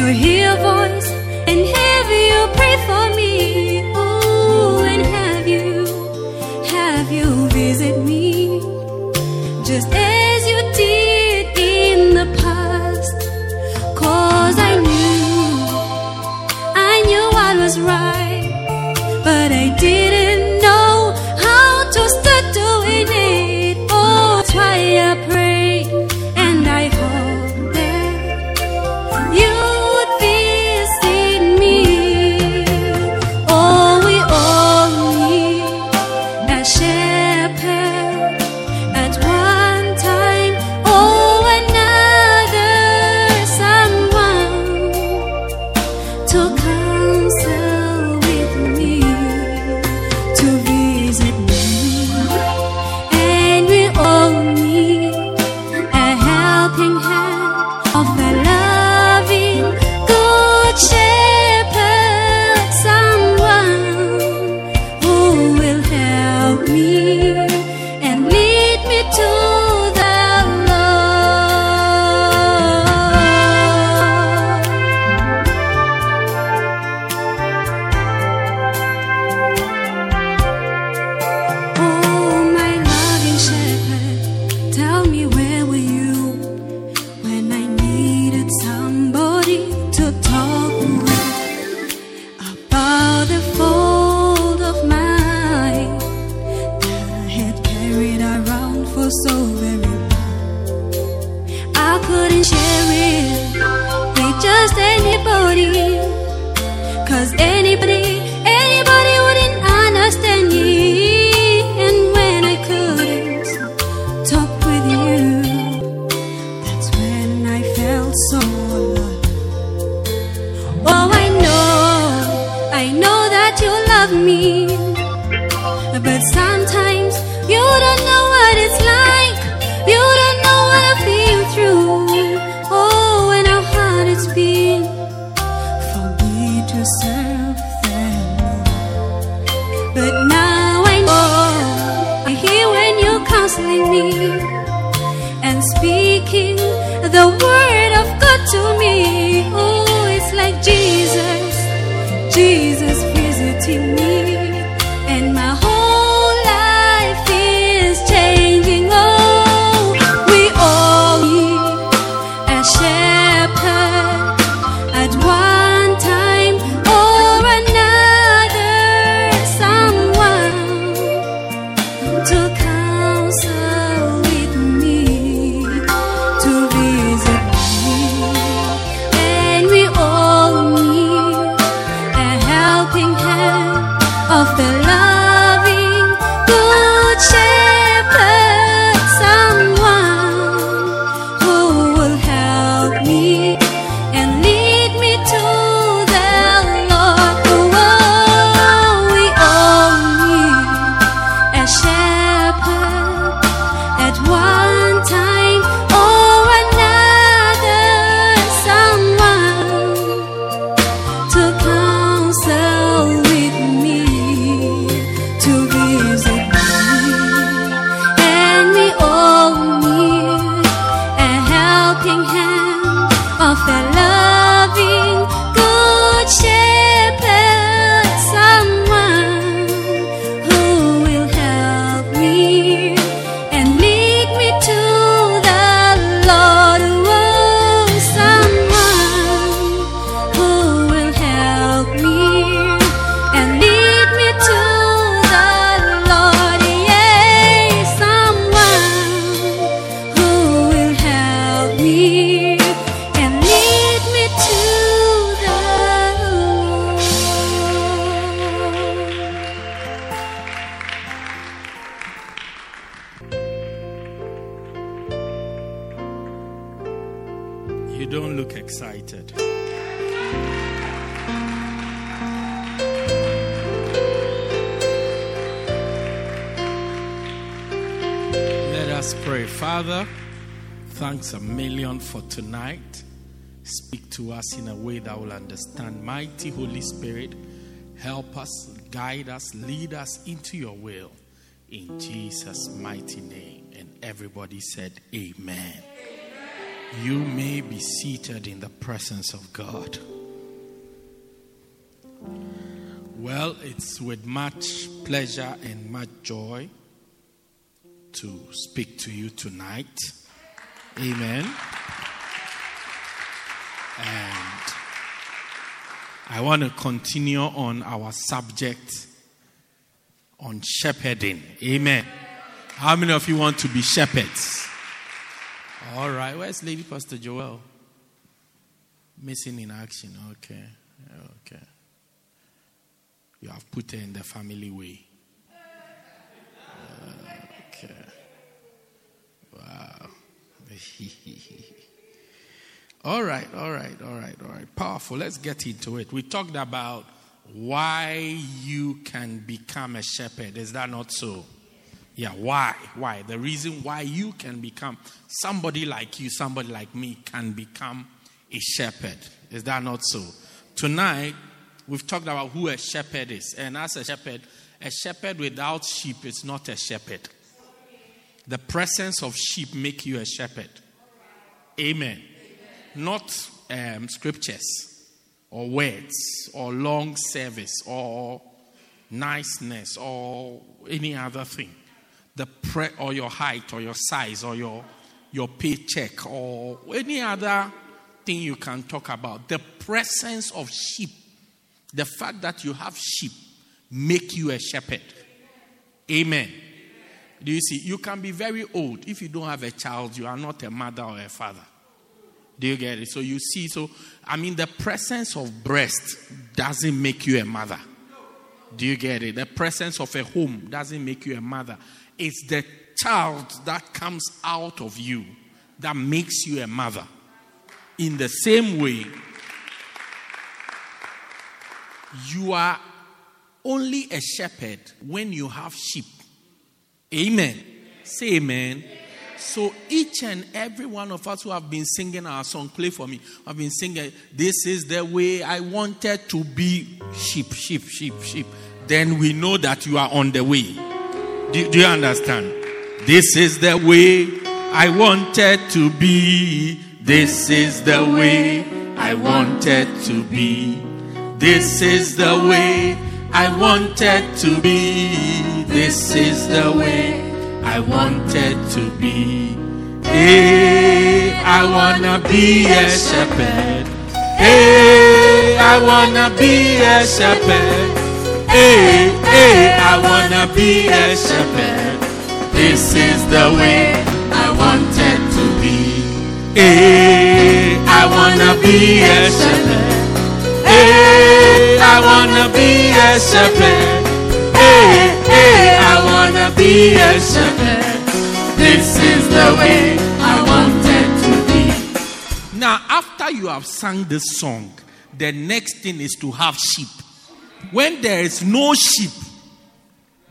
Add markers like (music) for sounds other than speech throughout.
to hear your voice and have you pray for me. Oh, and have you, have you visit me just as you did in the past. Cause I knew, I knew I was right. 살 for tonight. Speak to us in a way that will understand. Mighty Holy Spirit, help us, guide us, lead us into your will. In Jesus' mighty name. And everybody said, Amen. You may be seated in the presence of God. Well, it's with much pleasure and much joy to speak to you tonight. Amen. And I want to continue on our subject on shepherding. Amen. How many of you want to be shepherds? All right. Where's Lady Pastor Joel? Missing in action. Okay. Okay. You have put her in the family way. Okay. Wow. (laughs) all right, all right, all right, all right. Powerful. Let's get into it. We talked about why you can become a shepherd. Is that not so? Yeah, why? Why? The reason why you can become somebody like you, somebody like me, can become a shepherd. Is that not so? Tonight, we've talked about who a shepherd is. And as a shepherd, a shepherd without sheep is not a shepherd. The presence of sheep make you a shepherd. Amen. Not um, scriptures or words or long service or niceness or any other thing. The pre- or your height or your size or your your paycheck or any other thing you can talk about. The presence of sheep, the fact that you have sheep, make you a shepherd. Amen. Do you see? You can be very old. If you don't have a child, you are not a mother or a father. Do you get it? So you see, so I mean, the presence of breast doesn't make you a mother. Do you get it? The presence of a home doesn't make you a mother. It's the child that comes out of you that makes you a mother. In the same way, you are only a shepherd when you have sheep. Amen. Say amen. So each and every one of us who have been singing our song, play for me. I've been singing, This is the way I wanted to be sheep, sheep, sheep, sheep. Then we know that you are on the way. Do, do you understand? This is the way I wanted to be. This is the way I wanted to be. This is the way I wanted to be. This is the way I wanted to be. Hey, I wanna be a shepherd. Hey, I wanna be a shepherd. Hey, hey, I wanna be a shepherd. This is the way I wanted to be. Hey, I wanna be a shepherd. I wanna be a shepherd. Hey, hey, I wanna be a shepherd. This is the way I wanted to be. Now, after you have sung this song, the next thing is to have sheep. When there is no sheep,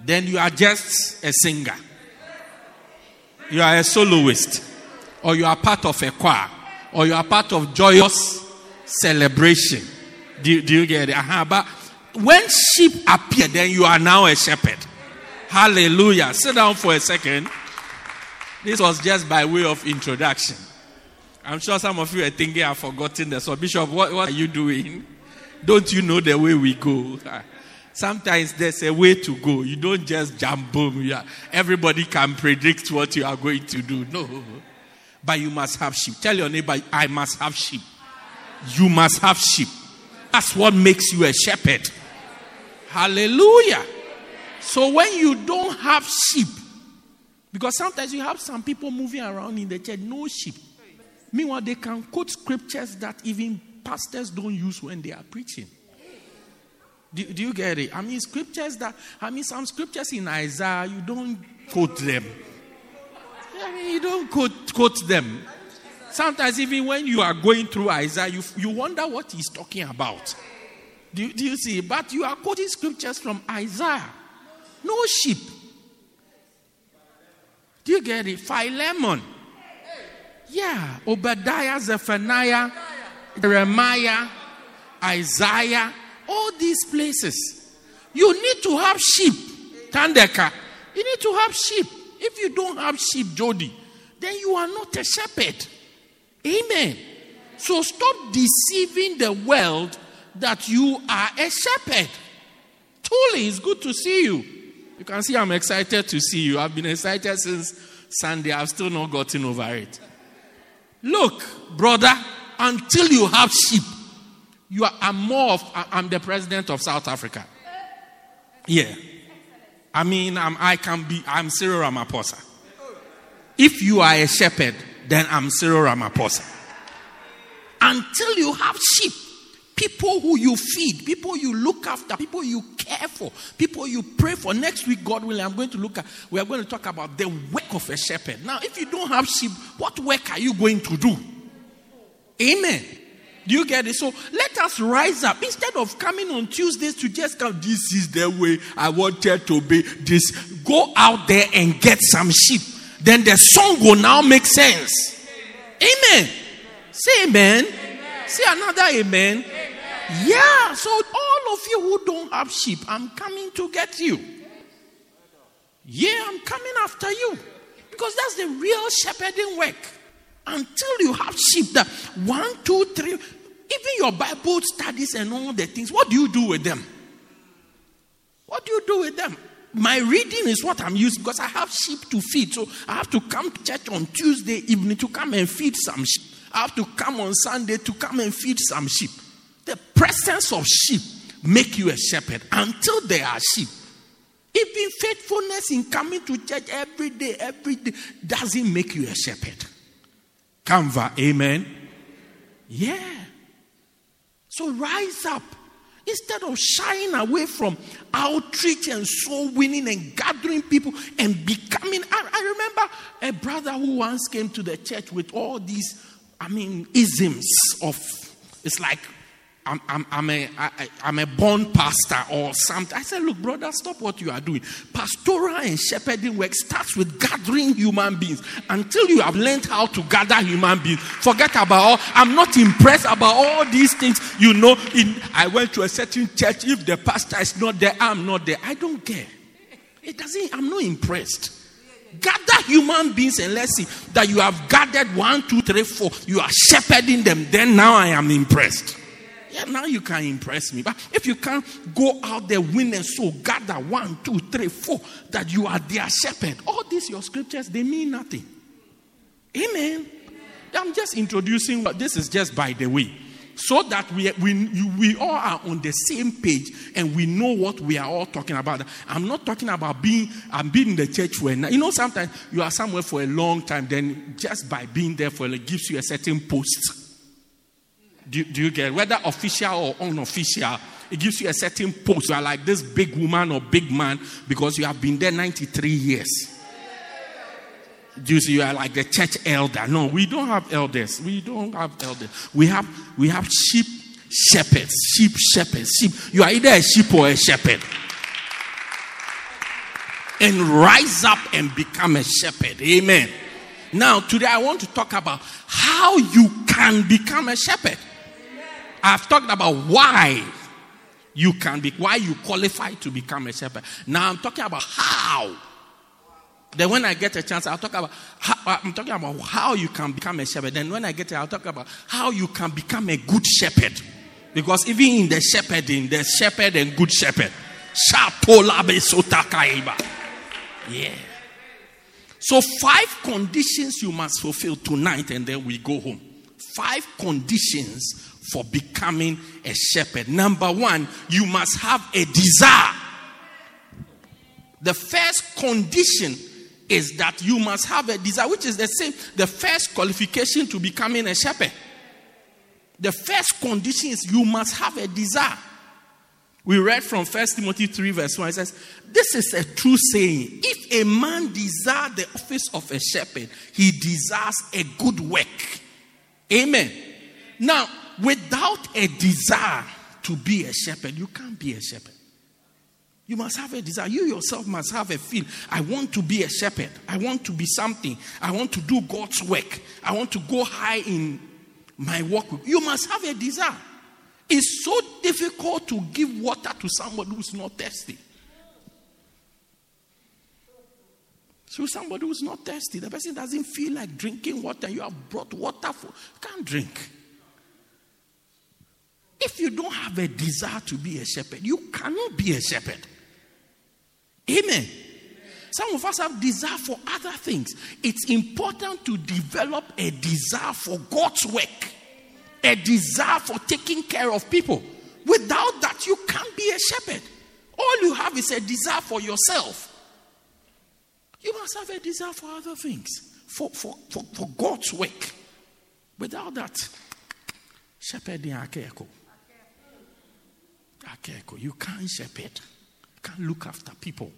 then you are just a singer. You are a soloist, or you are part of a choir, or you are part of joyous celebration. Do, do you get it? Uh-huh. But when sheep appear, then you are now a shepherd. Hallelujah. Sit down for a second. This was just by way of introduction. I'm sure some of you are thinking I've forgotten this. So, Bishop, what, what are you doing? Don't you know the way we go? Sometimes there's a way to go. You don't just jump boom. Yeah. Everybody can predict what you are going to do. No. But you must have sheep. Tell your neighbor, I must have sheep. You must have sheep. That's what makes you a shepherd. Hallelujah. So when you don't have sheep, because sometimes you have some people moving around in the church, no sheep. Meanwhile, they can quote scriptures that even pastors don't use when they are preaching. Do, do, you get it? I mean, scriptures that, I mean, some scriptures in Isaiah, you don't quote them. I mean, you don't quote, quote them. Sometimes, even when you are going through Isaiah, you, you wonder what he's talking about. Do, you- do you see? But you are quoting scriptures from Isaiah. No sheep. Do you get it? Philemon. Yeah. Obadiah, Zephaniah, Jeremiah, Isaiah, all these places. You need to have sheep. Tandeka. You need to have sheep. If you don't have sheep, Jody, then you are not a shepherd. Amen. So stop deceiving the world that you are a shepherd. Truly, it's good to see you. You can see I'm excited to see you. I've been excited since Sunday. I've still not gotten over it. Look, brother, until you have sheep, you are I'm more of I'm the president of South Africa. Yeah. I mean, I'm, I can be, I'm Cyril Ramaphosa. If you are a shepherd, then I'm Cyril Ramaphosa. Until you have sheep, people who you feed, people you look after, people you care for, people you pray for. Next week, God willing, I'm going to look at, we are going to talk about the work of a shepherd. Now, if you don't have sheep, what work are you going to do? Amen. Do you get it? So let us rise up instead of coming on Tuesdays to just come. This is the way I wanted to be. This go out there and get some sheep. Then the song will now make sense. Amen. Say amen. Say another amen. Yeah. So all of you who don't have sheep, I'm coming to get you. Yeah, I'm coming after you. Because that's the real shepherding work. Until you have sheep that one, two, three, even your Bible studies and all the things, what do you do with them? What do you do with them? My reading is what I'm using because I have sheep to feed. So I have to come to church on Tuesday evening to come and feed some sheep. I have to come on Sunday to come and feed some sheep. The presence of sheep make you a shepherd until there are sheep. Even faithfulness in coming to church every day, every day, doesn't make you a shepherd. Canva, amen. Yeah. So rise up. Instead of shying away from outreach and soul winning and gathering people and becoming. I, I remember a brother who once came to the church with all these, I mean, isms of, it's like, I'm, I'm, I'm, a, I, I'm a born pastor or something. I said, Look, brother, stop what you are doing. Pastoral and shepherding work starts with gathering human beings. Until you have learned how to gather human beings, forget about all. I'm not impressed about all these things. You know, in, I went to a certain church. If the pastor is not there, I'm not there. I don't care. It doesn't, I'm not impressed. Gather human beings and let's see that you have gathered one, two, three, four. You are shepherding them. Then now I am impressed. Yeah, now you can impress me. But if you can't go out there, win and so gather one, two, three, four, that you are their shepherd. All these your scriptures, they mean nothing. Amen. I'm just introducing what this is just by the way. So that we, we, we all are on the same page and we know what we are all talking about. I'm not talking about being, I'm being in the church for. You know, sometimes you are somewhere for a long time, then just by being there for it gives you a certain post. Do, do you get whether official or unofficial? It gives you a certain post. You are like this big woman or big man because you have been there 93 years. You see? You are like the church elder. No, we don't have elders. We don't have elders. We have we have sheep shepherds. Sheep shepherds. Sheep. You are either a sheep or a shepherd. And rise up and become a shepherd. Amen. Now, today I want to talk about how you can become a shepherd. I've talked about why you can be, why you qualify to become a shepherd. Now I'm talking about how. Then when I get a chance, I'll talk about how, uh, I'm talking about how you can become a shepherd. Then when I get it, I'll talk about how you can become a good shepherd. Because even in the shepherding, there's shepherd and good shepherd. Yeah. So, five conditions you must fulfill tonight, and then we go home. Five conditions for becoming a shepherd. Number one, you must have a desire. The first condition is that you must have a desire, which is the same, the first qualification to becoming a shepherd. The first condition is you must have a desire. We read from 1 Timothy 3, verse 1. It says, This is a true saying. If a man desire the office of a shepherd, he desires a good work. Amen. Now, without a desire to be a shepherd, you can't be a shepherd. You must have a desire. You yourself must have a feel. I want to be a shepherd. I want to be something. I want to do God's work. I want to go high in my work. You must have a desire. It's so difficult to give water to somebody who's not thirsty. So somebody who's not thirsty, the person doesn't feel like drinking water. You have brought water for, you can't drink. If you don't have a desire to be a shepherd, you cannot be a shepherd. Amen. Some of us have desire for other things. It's important to develop a desire for God's work, a desire for taking care of people. Without that, you can't be a shepherd. All you have is a desire for yourself. You must have a desire for other things, for, for, for, for God's work. Without that, shepherding akeko. Akeko. You can't shepherd. You can't look after people.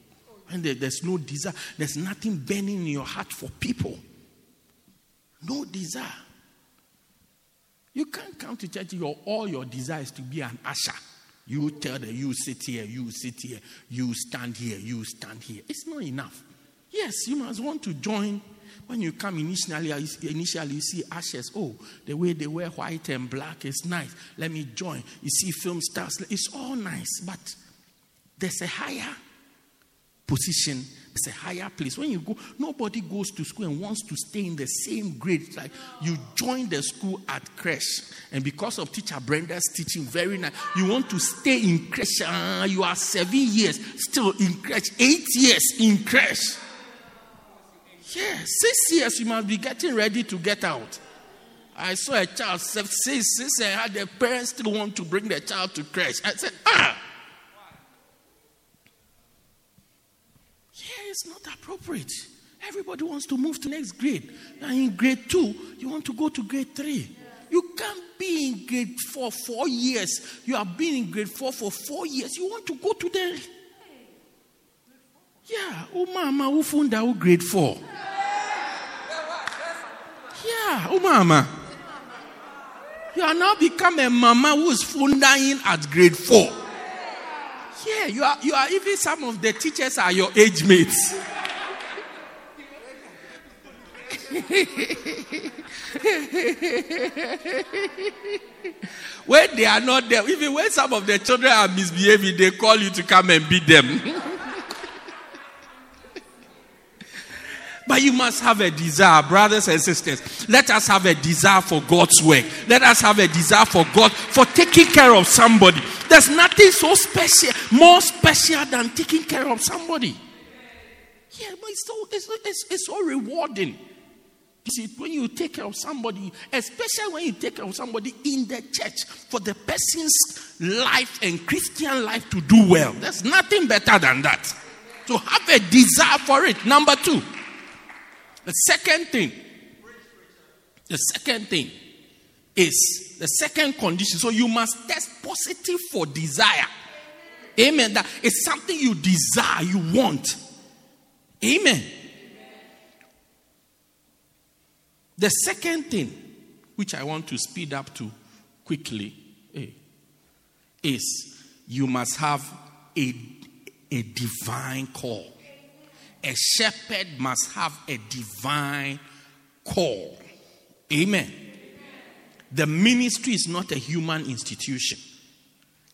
And there's no desire, there's nothing burning in your heart for people. No desire. You can't come to church, your, all your desire is to be an usher. You tell them, you sit here, you sit here, you stand here, you stand here. It's not enough. Yes, you must want to join. When you come initially, initially you see ashes. Oh, the way they wear white and black is nice. Let me join. You see film stars. It's all nice, but there's a higher position. It's a higher place. When you go, nobody goes to school and wants to stay in the same grade. Like you join the school at creche, and because of teacher Brenda's teaching, very nice. You want to stay in creche. Uh, you are seven years still in creche, eight years in creche. Yeah, six years you must be getting ready to get out. I saw a child six, six, and had the parents still want to bring the child to creche. I said, ah. Yeah, it's not appropriate. Everybody wants to move to next grade. And in grade two, you want to go to grade three. You can't be in grade four four years. You have been in grade four for four years. You want to go to the yeah, mama, who found out grade four? Yeah, mama. You are now become a mama who's funding at grade four. Yeah, you are you are even some of the teachers are your age mates. (laughs) when they are not there, even when some of the children are misbehaving, they call you to come and beat them. (laughs) But you must have a desire, brothers and sisters. Let us have a desire for God's work. Let us have a desire for God, for taking care of somebody. There's nothing so special, more special than taking care of somebody. Yeah, but it's so, it's, it's, it's so rewarding. You see, when you take care of somebody, especially when you take care of somebody in the church, for the person's life and Christian life to do well, there's nothing better than that. To have a desire for it. Number two, the second thing, the second thing is the second condition. So you must test positive for desire. Amen. That is something you desire, you want. Amen. The second thing, which I want to speed up to quickly, eh, is you must have a, a divine call a shepherd must have a divine call. Amen. The ministry is not a human institution,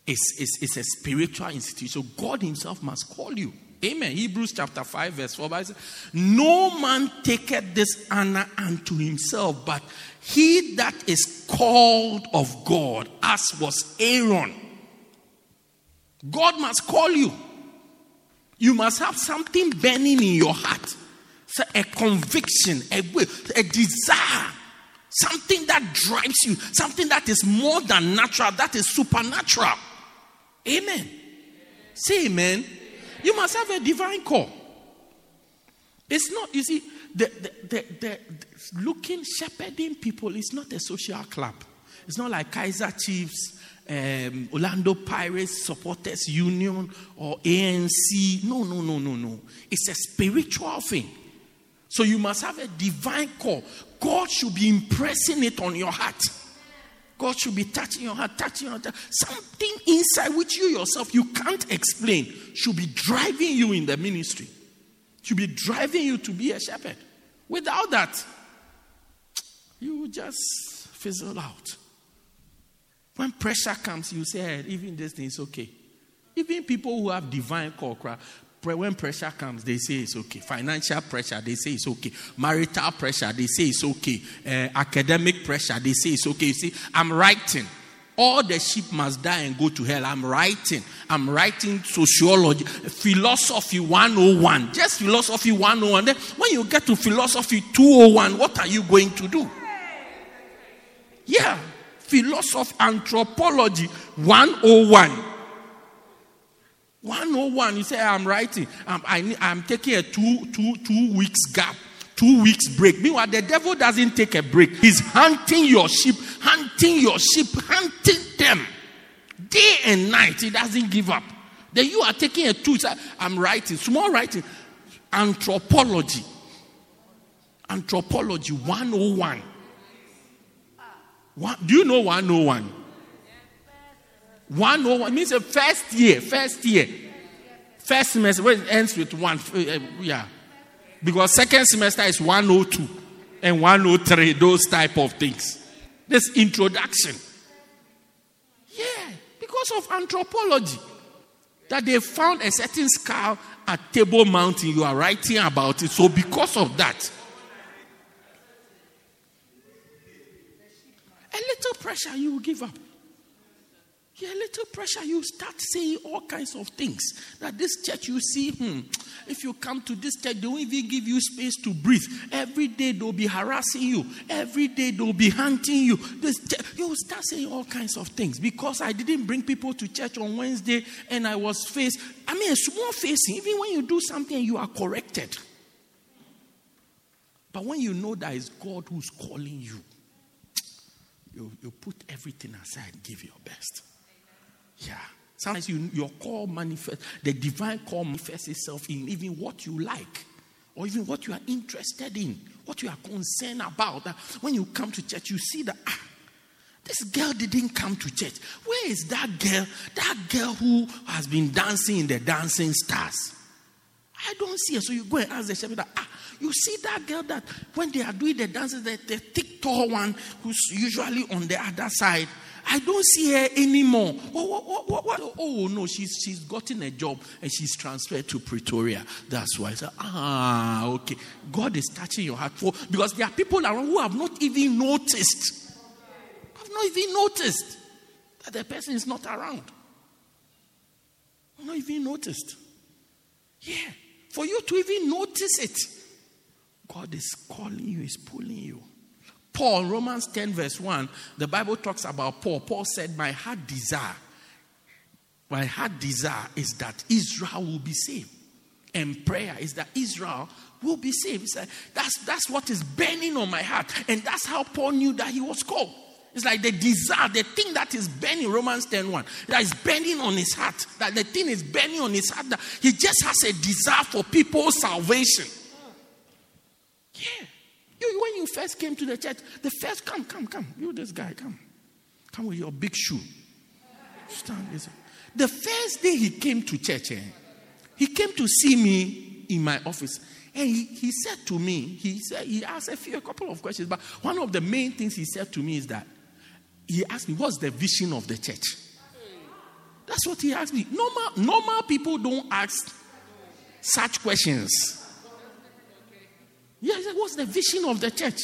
it's, it's, it's a spiritual institution. God Himself must call you. Amen. Hebrews chapter 5, verse 4. Bible says, No man taketh this honor unto himself, but he that is called of God, as was Aaron. God must call you. You must have something burning in your heart. So a conviction, a will, a desire, something that drives you, something that is more than natural, that is supernatural. Amen. Say amen. You must have a divine call. It's not, you see, the, the, the, the, looking, shepherding people is not a social club. It's not like Kaizer Chiefs um, Orlando Pirates Supporters Union or ANC. No, no, no, no, no. It's a spiritual thing. So you must have a divine call. God should be impressing it on your heart. God should be touching your heart, touching your heart. Something inside which you yourself you can't explain should be driving you in the ministry. Should be driving you to be a shepherd. Without that, you just fizzle out. When pressure comes, you say, hey, even this thing is okay. Even people who have divine call, when pressure comes, they say it's okay. Financial pressure, they say it's okay. Marital pressure, they say it's okay. Uh, academic pressure, they say it's okay. You see, I'm writing. All the sheep must die and go to hell. I'm writing. I'm writing sociology, philosophy 101. Just philosophy 101. Then when you get to philosophy 201, what are you going to do? Yeah, philosophy, anthropology 101. 101, you say, I'm writing. I'm, I, I'm taking a two, two, two weeks gap, two weeks break. Meanwhile, the devil doesn't take a break. He's hunting your sheep, hunting your sheep, hunting them day and night. He doesn't give up. Then you are taking a two. I'm writing, small writing, anthropology. Anthropology 101. What, do you know 101? 101 means the first year, first year. First semester when it ends with one, uh, yeah. Because second semester is 102 and 103, those type of things. This introduction. Yeah, because of anthropology. That they found a certain skull at Table Mountain. You are writing about it. So because of that, a little pressure you will give up. Yeah, little pressure, you start saying all kinds of things. That this church, you see, hmm, if you come to this church, they won't even give you space to breathe. Every day they'll be harassing you. Every day they'll be hunting you. This you start saying all kinds of things because I didn't bring people to church on Wednesday and I was faced. I mean, a small facing, even when you do something, you are corrected. But when you know that it's God who's calling you, you, you put everything aside, give your best. Yeah. Sometimes you, your call manifests, the divine call manifests itself in even what you like or even what you are interested in, what you are concerned about. That when you come to church, you see that ah, this girl didn't come to church. Where is that girl? That girl who has been dancing in the dancing stars. I don't see her. So you go and ask the shepherd, ah, you see that girl that when they are doing the dances, the, the thick tall one who's usually on the other side. I don't see her anymore. What, what, Oh, no, she's, she's gotten a job and she's transferred to Pretoria. That's why I said, ah, okay. God is touching your heart for because there are people around who have not even noticed. Have not even noticed that the person is not around. Not even noticed. Yeah. For you to even notice it, God is calling you, is pulling you. Paul, Romans 10, verse 1, the Bible talks about Paul. Paul said, My heart desire, my heart desire is that Israel will be saved. And prayer is that Israel will be saved. That's, that's what is burning on my heart. And that's how Paul knew that he was called. It's like the desire, the thing that is burning, Romans 10 1, that is burning on his heart. That the thing is burning on his heart. That he just has a desire for people's salvation. Yeah. You, when you first came to the church, the first, come, come, come. You, this guy, come. Come with your big shoe. Stand this. The first day he came to church, eh, he came to see me in my office. And he, he said to me, he said, he asked a few a couple of questions, but one of the main things he said to me is that he asked me, What's the vision of the church? That's what he asked me. Normal, normal people don't ask such questions. Yeah, he said, What's the vision of the church?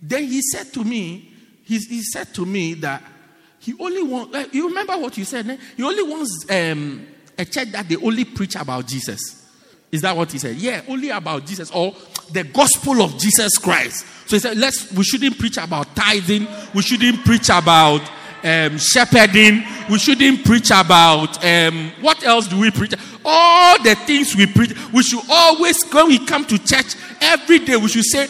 Then he said to me, he, he said to me that he only wants, uh, you remember what you said? Eh? He only wants um, a church that they only preach about Jesus. Is that what he said? Yeah, only about Jesus or the gospel of Jesus Christ. So he said, let's, we shouldn't preach about tithing. We shouldn't preach about um, shepherding. We shouldn't preach about um, what else do we preach? All the things we preach. We should always, when we come to church every day, we should say,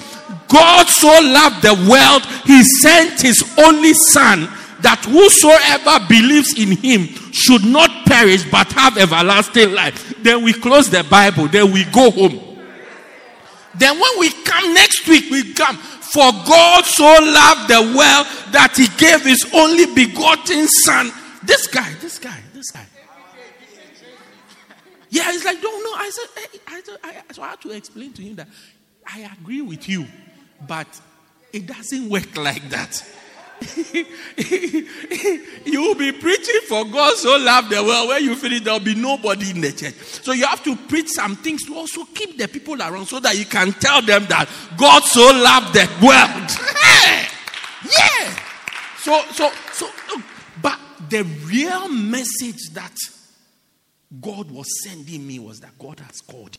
God so loved the world, he sent his only son that whosoever believes in him should not perish but have everlasting life. Then we close the Bible, then we go home. Then when we come next week, we come. For God so loved the world that he gave his only begotten son. This guy, this guy, this guy. Yeah, he's like, don't know. I said, hey, I, said I, so I had to explain to him that I agree with you, but it doesn't work (laughs) like that. (laughs) you will be preaching for God so loved the world. When you finish, there will be nobody in the church. So you have to preach some things to also keep the people around so that you can tell them that God so loved the world. (laughs) yeah. So, so, so, look, but the real message that God was sending me was that God has called.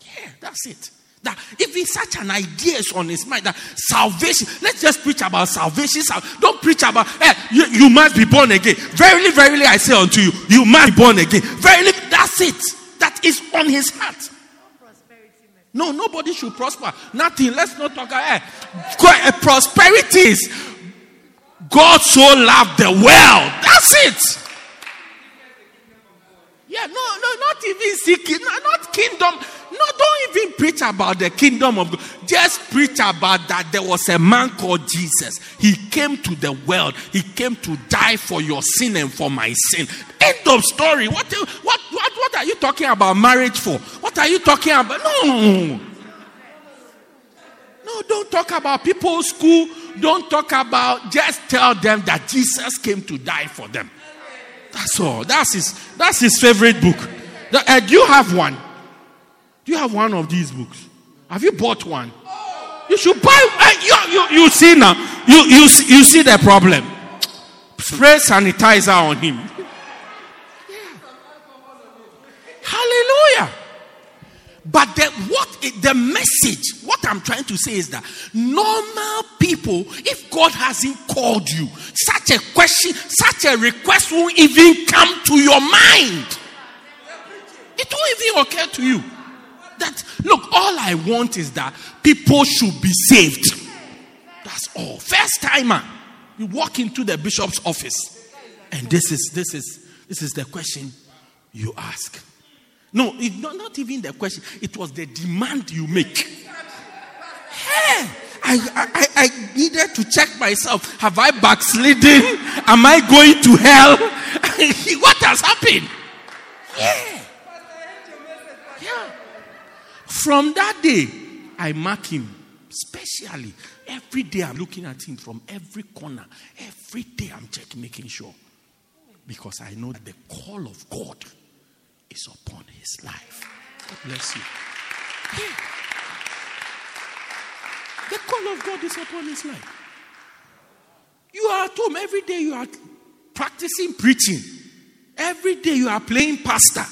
Yeah, that's it. That even such an idea is on his mind that salvation, let's just preach about salvation. Don't preach about, hey, you, you must be born again. Verily, verily, I say unto you, you must be born again. Verily, that's it. That is on his heart. No, nobody should prosper. Nothing. Let's not talk eh, about hey, eh, prosperity is God so loved the world. That's it. Yeah, no, no, not even seeking, not kingdom. No, don't even preach about the kingdom of God. Just preach about that there was a man called Jesus. He came to the world. He came to die for your sin and for my sin. End of story. What, what, what, what are you talking about marriage for? What are you talking about? No. No, don't talk about people's school. Don't talk about, just tell them that Jesus came to die for them. That's all. That's his, that's his favorite book. Uh, do you have one? Do you have one of these books? Have you bought one? You should buy. Uh, you, you, you see now. You, you, you see the problem. Spray sanitizer on him. Hallelujah. But the, what the message, what I'm trying to say is that normal people, if God hasn't called you, such a question, such a request won't even come to your mind. It won't even occur to you. That look, all I want is that people should be saved. That's all. First timer, you walk into the bishop's office, and this is this is this is the question you ask. No, it's not, not even the question. It was the demand you make. Hey, I, I, I needed to check myself. Have I backslidden? Am I going to hell? (laughs) what has happened? Yeah. Yeah. From that day, I mark him specially. Every day I'm looking at him from every corner. Every day I'm checking, making sure. Because I know that the call of God is upon his life. God bless you. The call of God is upon his life. You are at home every day, you are practicing preaching. Every day you are playing pastor.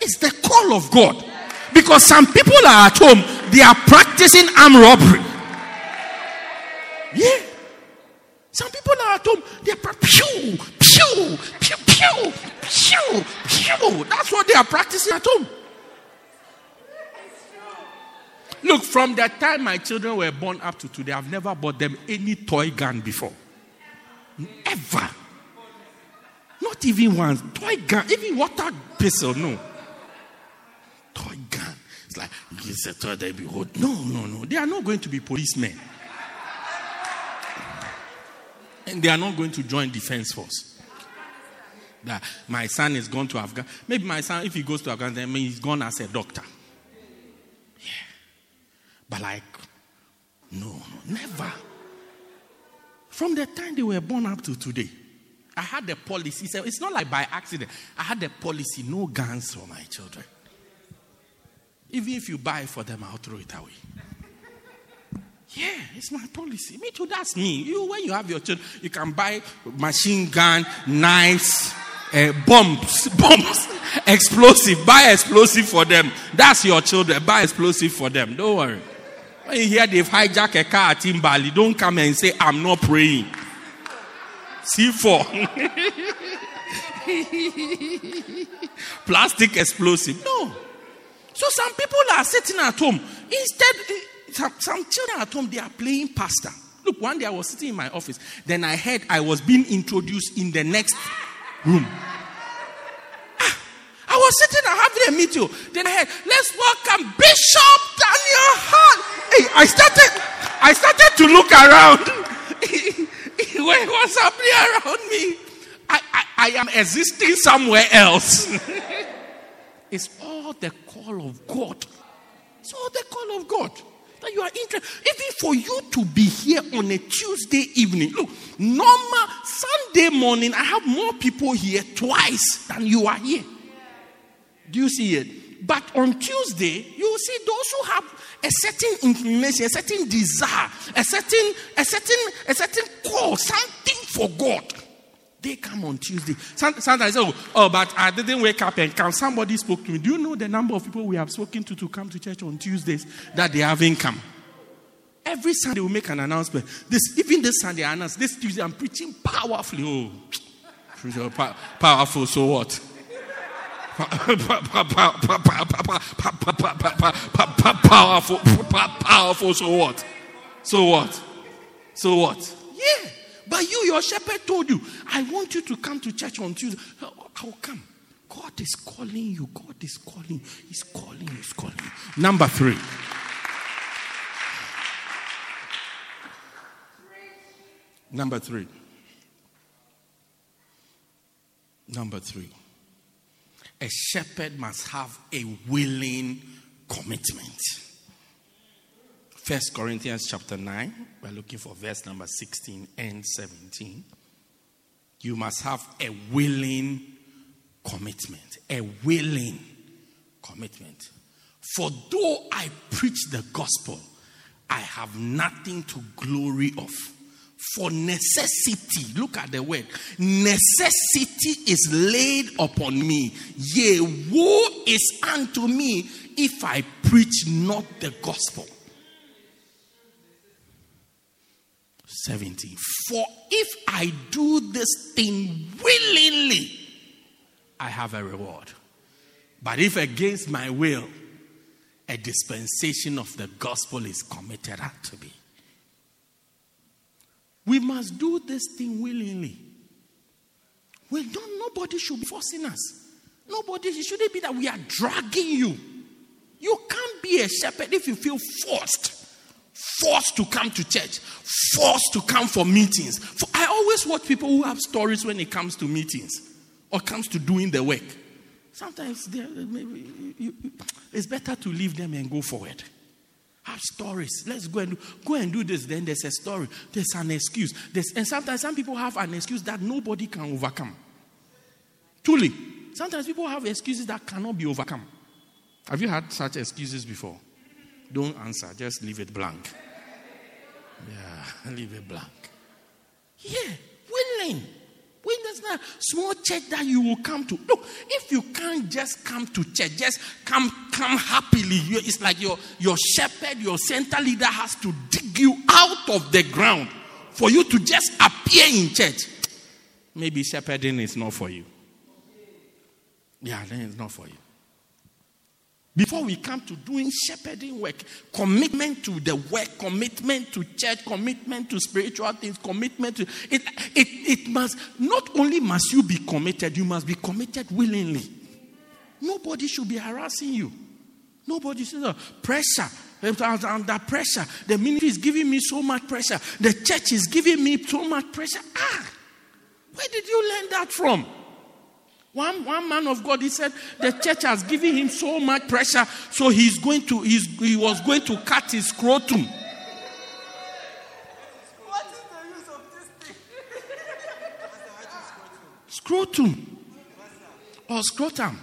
It's the call of God. Because some people are at home, they are practicing armed robbery. Yeah. Some people are at home, they're pew, pew, pew, pew, pew, pew. That's what they are practicing at home. Look, from the time my children were born up to today, I've never bought them any toy gun before. Ever. Not even one. Toy gun, even water pistol, no. Toy like, it's a behold. No, no, no. They are not going to be policemen. And they are not going to join defense force. That my son is gone to Afghanistan. Maybe my son, if he goes to Afghanistan, he's gone as a doctor. Yeah. But like, no, no, never. From the time they were born up to today, I had the policy. It's not like by accident. I had the policy no guns for my children. Even if you buy for them, I'll throw it away. Yeah, it's my policy. Me too, that's me. You, when you have your children, you can buy machine gun, knives, uh, bombs, (laughs) bombs, explosive. Buy explosive for them. That's your children. Buy explosive for them. Don't worry. When you hear they've hijacked a car at Imbali, don't come and say, I'm not praying. C4. (laughs) Plastic explosive. No. So some people are sitting at home. Instead, some, some children at home, they are playing pastor. Look, one day I was sitting in my office. Then I heard I was being introduced in the next room. Ah, I was sitting and having a meeting. Then I heard, let's welcome Bishop your heart. Hey, I started, I started to look around. (laughs) what was happening around me? I, I, I am existing somewhere else. (laughs) it's call of God. It's all the call of God that you are interested. Even for you to be here on a Tuesday evening. Look, normal Sunday morning, I have more people here twice than you are here. Do you see it? But on Tuesday, you see those who have a certain inclination, a certain desire, a certain, a certain, a certain call, something for God. They come on Tuesday. Sometimes, oh, oh, but I didn't wake up and come. Somebody spoke to me. Do you know the number of people we have spoken to to come to church on Tuesdays that they haven't come? Every Sunday we make an announcement. This even this Sunday I announce this Tuesday I'm preaching powerfully. Oh, powerful. So what? powerful, powerful. So what? So what? So what? Yeah. But you, your shepherd told you, I want you to come to church on Tuesday. How come? God is calling you. God is calling. He's calling. He's calling. Number three. Number three. Number three. A shepherd must have a willing commitment. First Corinthians chapter 9, we're looking for verse number 16 and 17. You must have a willing commitment. A willing commitment. For though I preach the gospel, I have nothing to glory of. For necessity, look at the word, necessity is laid upon me. Yea, woe is unto me if I preach not the gospel. 17. For if I do this thing willingly, I have a reward. But if against my will, a dispensation of the gospel is committed to me. We must do this thing willingly. Well, don't, nobody should be forcing us. Nobody, it shouldn't be that we are dragging you. You can't be a shepherd if you feel forced forced to come to church, forced to come for meetings. For, I always watch people who have stories when it comes to meetings or comes to doing the work. Sometimes maybe you, it's better to leave them and go forward. Have stories. Let's go and do, go and do this. Then there's a story. There's an excuse. There's, and sometimes some people have an excuse that nobody can overcome. Truly, sometimes people have excuses that cannot be overcome. Have you had such excuses before? Don't answer, just leave it blank. Yeah, (laughs) leave it blank. Yeah, willing. When there's a small church that you will come to. Look, if you can't just come to church, just come come happily. It's like your, your shepherd, your center leader has to dig you out of the ground for you to just appear in church. Maybe shepherding is not for you. Yeah, then it's not for you. Before we come to doing shepherding work, commitment to the work, commitment to church, commitment to spiritual things, commitment to it, it, it must not only must you be committed, you must be committed willingly. Nobody should be harassing you. Nobody should no, pressure. Under pressure. The ministry is giving me so much pressure. The church is giving me so much pressure. Ah, where did you learn that from? One, one man of God, he said the church has given him so much pressure, so he's going to, he's, he was going to cut his scrotum. What is the use of this thing? Scrotum. Or scrotum.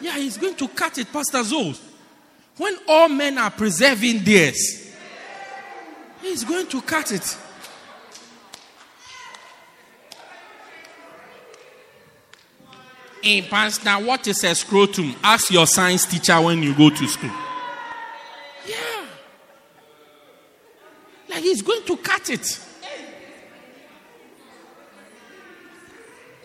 Yeah, he's going to cut it, Pastor Zos. When all men are preserving theirs, he's going to cut it. In Pastor, what is a scrotum? Ask your science teacher when you go to school. Yeah. Like he's going to cut it.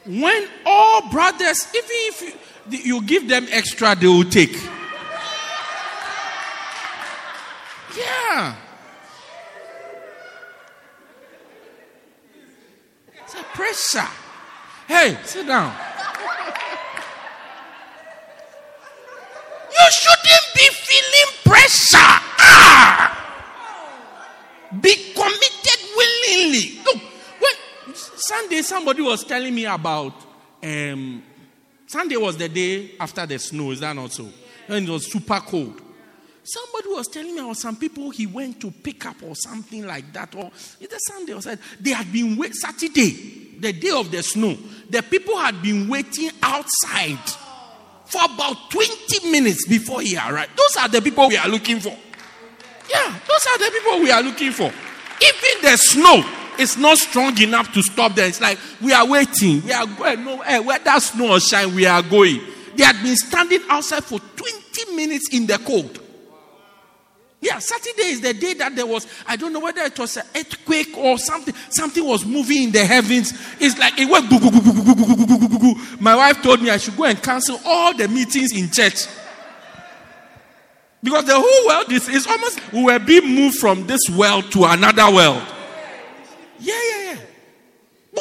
When all brothers, even if you, you give them extra, they will take. Yeah. It's a pressure. Hey, sit down. You shouldn't be feeling pressure. Ah! Be committed willingly. Look, when Sunday somebody was telling me about um, Sunday was the day after the snow, is that not so? When it was super cold. Somebody was telling me, or some people he went to pick up or something like that, or either Sunday or said they had been wait Saturday, the day of the snow. The people had been waiting outside for about 20 minutes before he arrived. Those are the people we are looking for. Yeah, those are the people we are looking for. Even the snow is not strong enough to stop them. It's like we are waiting. We are going. No, hey, whether snow or shine, we are going. They had been standing outside for 20 minutes in the cold. Yeah, Saturday is the day that there was, I don't know whether it was an earthquake or something. Something was moving in the heavens. It's like it went. My wife told me I should go and cancel all the meetings in church. Because the whole world is, is almost, we were being moved from this world to another world. Yeah, yeah, yeah.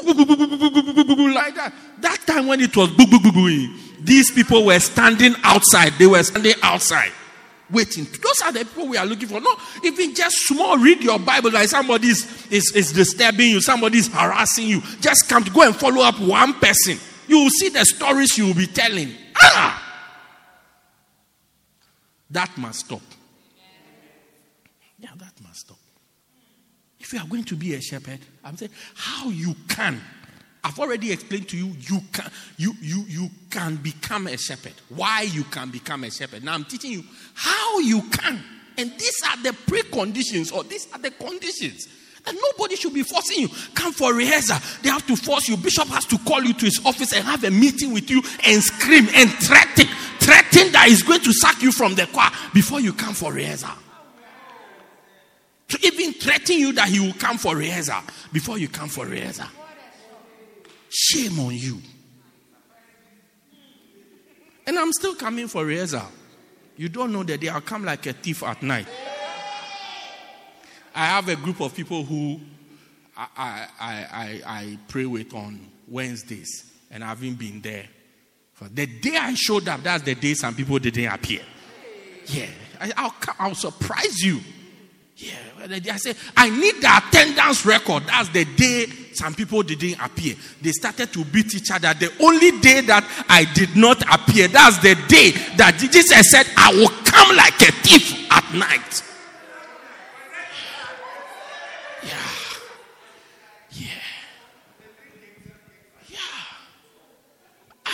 Like that. That time when it was, these people were standing outside. They were standing outside waiting. Those are the people we are looking for. No, even just small, read your Bible like somebody is, is, is disturbing you, somebody is harassing you. Just come to go and follow up one person. You will see the stories you will be telling. Ah! That must stop. Yeah, that must stop. If you are going to be a shepherd, I'm saying how you can. I've already explained to you you can you you you can become a shepherd. Why you can become a shepherd. Now I'm teaching you how you can. And these are the preconditions or these are the conditions. And nobody should be forcing you. Come for rehearsal. They have to force you. Bishop has to call you to his office and have a meeting with you and scream and threaten, threaten that he's going to sack you from the choir before you come for rehearsal. To even threaten you that he will come for rehearsal before you come for rehearsal. Shame on you. And I'm still coming for rehearsal. You don't know that they will come like a thief at night. I have a group of people who I, I, I, I pray with on Wednesdays, and I haven't been there. For the day I showed up, that's the day some people didn't appear. Yeah, I, I'll, I'll surprise you. Yeah, I say, I need the attendance record. That's the day some people didn't appear. They started to beat each other. The only day that I did not appear, that's the day that Jesus said, I will come like a thief at night. Yeah. Yeah. Yeah.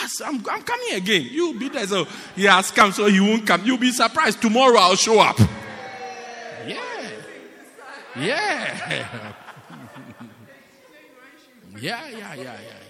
As I'm, I'm coming again. You'll be there. So he has come, so he won't come. You'll be surprised. Tomorrow I'll show up. Yeah. Yeah. (laughs) yeah, yeah, yeah, yeah, yeah.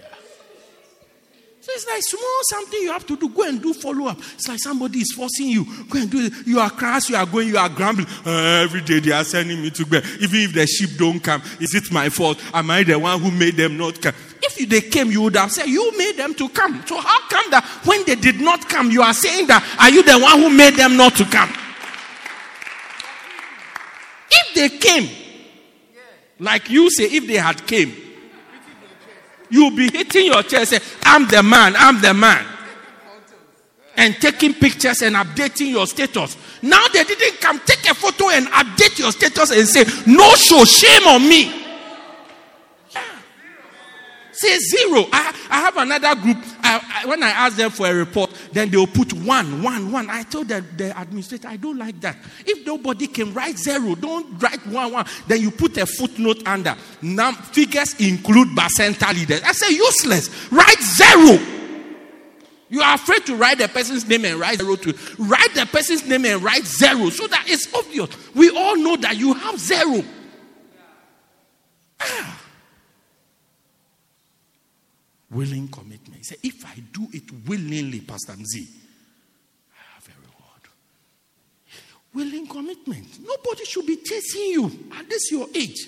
So it's like small something you have to do. Go and do follow up. It's like somebody is forcing you. Go and do it. You are crass, you are going, you are grumbling. Uh, every day they are sending me to bed. Even if the sheep don't come, is it my fault? Am I the one who made them not come? If they came, you would have said, You made them to come. So how come that when they did not come, you are saying that, Are you the one who made them not to come? If they came, like you say, if they had came, you'll be hitting your chest, say, I'm the man, I'm the man. And taking pictures and updating your status. Now they didn't come, take a photo and update your status and say, No show, shame on me. Say zero. I, I have another group. I, I, when I ask them for a report, then they'll put one, one, one. I told the, the administrator, I don't like that. If nobody can write zero, don't write one, one. Then you put a footnote under. Num- figures include Bacenta leaders. I say useless. Write zero. You are afraid to write the person's name and write zero to write the person's name and write zero so that it's obvious. We all know that you have zero. Ah. Willing commitment. He said, if I do it willingly, Pastor Mzi, I have a reward. Willing commitment. Nobody should be chasing you at this your age.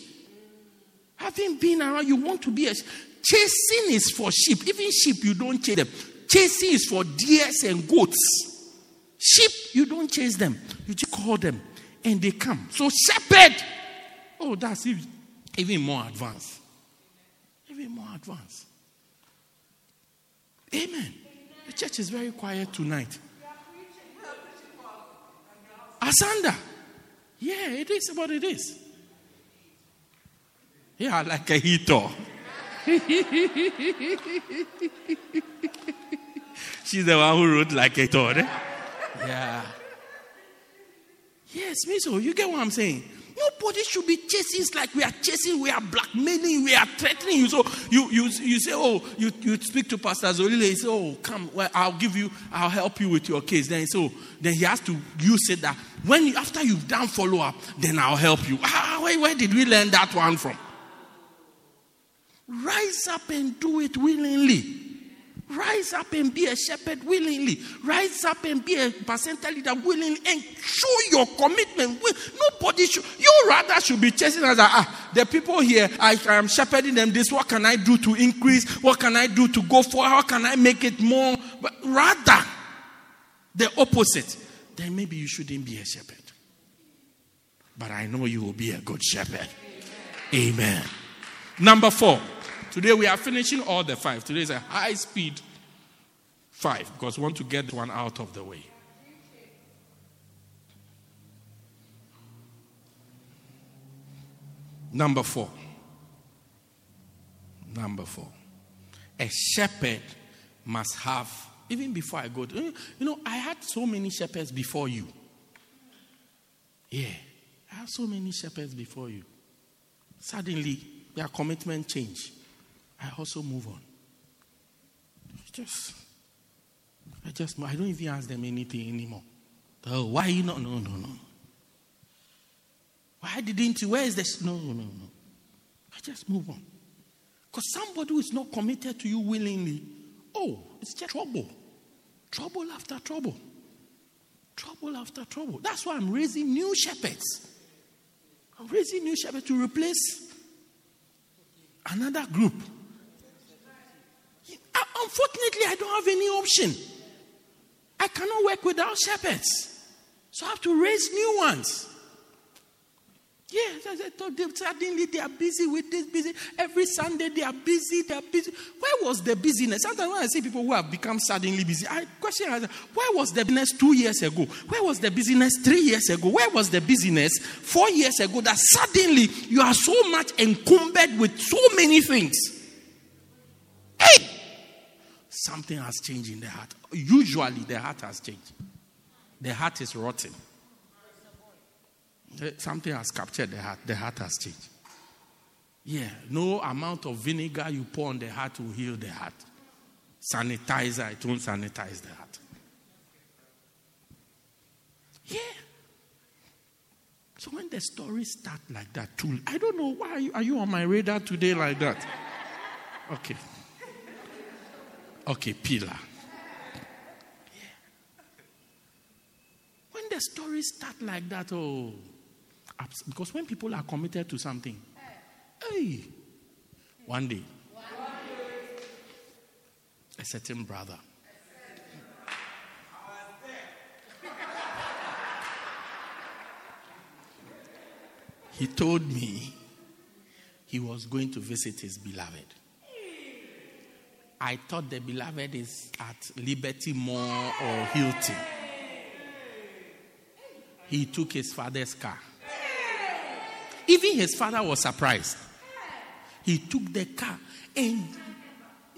Having been around, you want to be a chasing is for sheep. Even sheep, you don't chase them. Chasing is for deers and goats. Sheep, you don't chase them. You just call them and they come. So shepherd, oh, that's even more advanced. Even more advanced. Amen. The church is very quiet tonight. Asanda. Yeah, it is what it is. Yeah, like a heater. (laughs) She's the one who wrote like a thought. Eh? Yeah. Yes, Miso, you get what I'm saying? Nobody should be chasing. Like we are chasing, we are blackmailing, we are threatening you. So you you, you say, oh, you, you speak to Pastor Zolile, he say, oh, come, well, I'll give you, I'll help you with your case. Then so then he has to you it that when you, after you've done follow up, then I'll help you. Ah, where, where did we learn that one from? Rise up and do it willingly. Rise up and be a shepherd willingly. Rise up and be a Bacenta leader willingly and show your commitment. Nobody should, you rather should be chasing us. Ah, the people here, I am shepherding them this. What can I do to increase? What can I do to go for? How can I make it more? But rather, the opposite. Then maybe you shouldn't be a shepherd. But I know you will be a good shepherd. Amen. Number four. Today we are finishing all the five. Today is a high speed five because we want to get one out of the way. Number four. Number four. A shepherd must have, even before I go to, you know, I had so many shepherds before you. Yeah. I have so many shepherds before you. Suddenly, their commitment changed. I also move on. Just, I just, I don't even ask them anything anymore. Oh, why you not? No, no, no. Why didn't you? Where is this? No, no, no. I just move on. Because somebody who is not committed to you willingly, oh, it's just trouble. Trouble after trouble. Trouble after trouble. That's why I'm raising new shepherds. I'm raising new shepherds to replace another group. Uh, unfortunately, I don't have any option. I cannot work without shepherds. So I have to raise new ones. Yeah, suddenly they are busy with this, busy. Every Sunday they are busy, they are busy. Where was the busyness? Sometimes when I see people who have become suddenly busy, I question myself, where was the business two years ago? Where was the busyness three years ago? Where was the busyness four years ago that suddenly you are so much encumbered with so many things? Something has changed in the heart. Usually the heart has changed. The heart is rotten. Something has captured the heart. The heart has changed. Yeah, no amount of vinegar you pour on the heart will heal the heart. Sanitizer, it won't sanitize the heart. Yeah. So when the stories start like that, too, I don't know why are you on my radar today like that? Okay. Okay, pillar. Yeah. When the stories start like that, oh, because when people are committed to something, hey, one day, a certain brother. He told me he was going to visit his beloved. I thought the beloved is at Liberty Mall or Hilton. He took his father's car. Even his father was surprised. He took the car and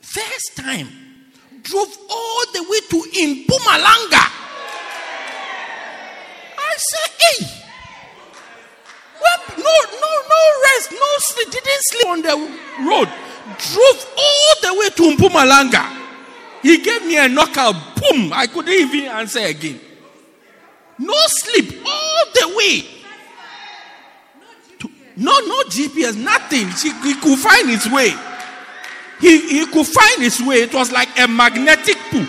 first time drove all the way to Mpumalanga. I said, hey, well, no, no, no rest, no sleep, didn't sleep on the road. Drove all the way to Mpumalanga. He gave me a knockout. Boom! I couldn't even answer again. No sleep all the way. No, no GPS, nothing. He, he could find his way. He, he could find his way. It was like a magnetic pull.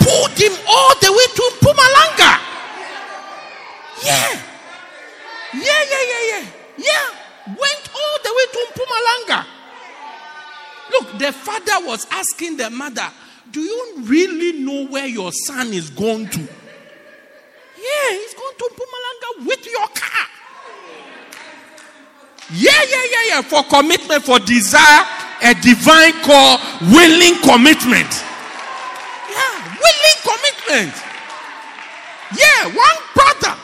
Pulled him all the way to Mpumalanga. Yeah. Yeah, yeah, yeah, yeah. Yeah. Went all the way to Mpumalanga. Look, the father was asking the mother, Do you really know where your son is going to? Yeah, he's going to Mpumalanga with your car. Yeah, yeah, yeah, yeah. For commitment, for desire, a divine call, willing commitment. Yeah, willing commitment. Yeah, one brother.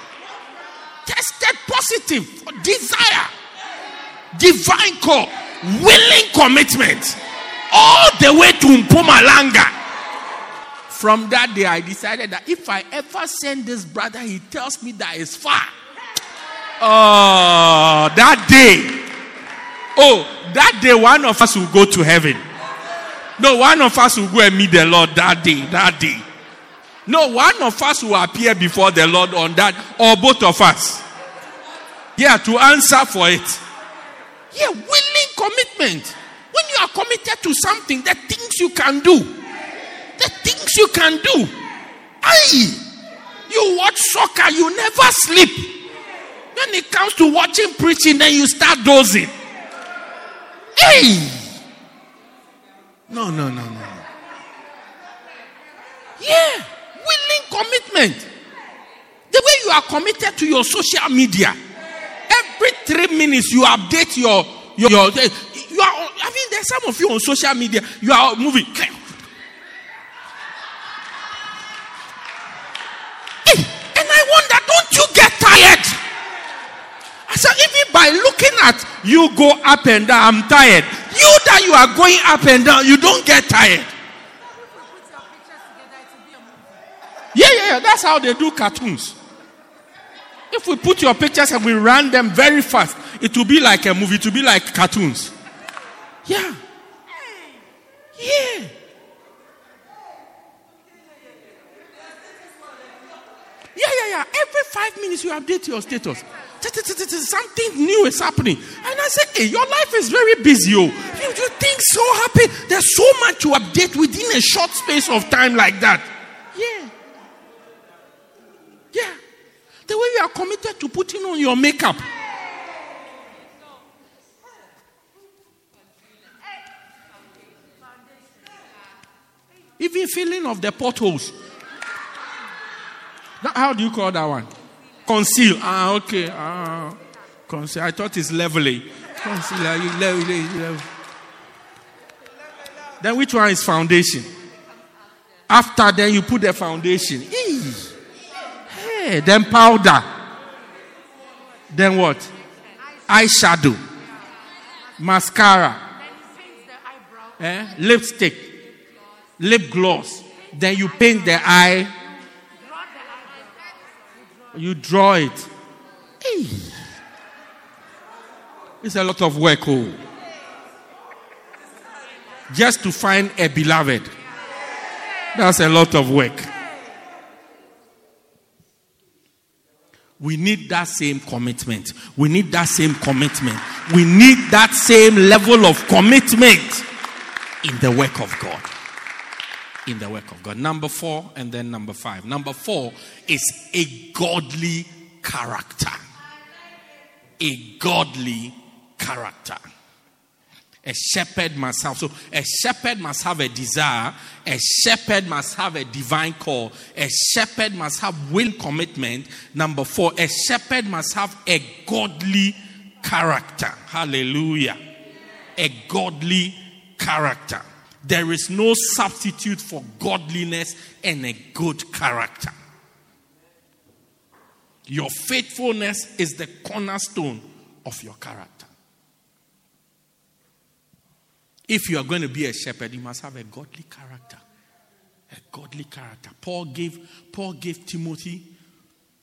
Tested positive for desire, divine call, willing commitment, all the way to Mpumalanga. From that day, I decided that if I ever send this brother, he tells me that it's far. Oh, that day. Oh, that day, one of us will go to heaven. No, one of us will go and meet the Lord that day. That day. No, one of us will appear before the Lord on that, or both of us. Yeah, to answer for it. Yeah, willing commitment. When you are committed to something, the things you can do. The things you can do. Aye. You watch soccer, you never sleep. When it comes to watching preaching, then you start dozing. Hey! No, no, no, no. Yeah, willing commitment. The way you are committed to your social media. Every three minutes you update your your, your you are I mean there's some of you on social media, you are moving. Hey, and I wonder, don't you get tired? I said, even by looking at you go up and down, I'm tired. You that you are going up and down, you don't get tired. Yeah, yeah, yeah. That's how they do cartoons. If we put your pictures and we run them very fast, it will be like a movie, it will be like cartoons. Yeah. Yeah. Yeah, yeah, yeah. Every five minutes you update your status. Something new is happening. And I say, hey, your life is very busy. Oh. You, you think so happy. There's so much to update within a short space of time like that. Yeah. Yeah. The way you committed to putting on your makeup. Even feeling of the potholes. How do you call that one? Conceal. Ah, okay. Ah, conceal. I thought it's leveling. Conceal. You level, level. Then which one is foundation? After then you put the foundation. Hey, then powder. Then what? Eyeshadow. Mascara. Eh? Lipstick. Lip gloss. Then you paint the eye. You draw it. Hey. It's a lot of work. Oh. Just to find a beloved. That's a lot of work. We need that same commitment. We need that same commitment. We need that same level of commitment in the work of God. In the work of God. Number four, and then number five. Number four is a godly character. A godly character. A shepherd must have. So, a shepherd must have a desire. A shepherd must have a divine call. A shepherd must have will commitment. Number four, a shepherd must have a godly character. Hallelujah. A godly character. There is no substitute for godliness and a good character. Your faithfulness is the cornerstone of your character. If you are going to be a shepherd, you must have a godly character. A godly character. Paul gave Paul gave Timothy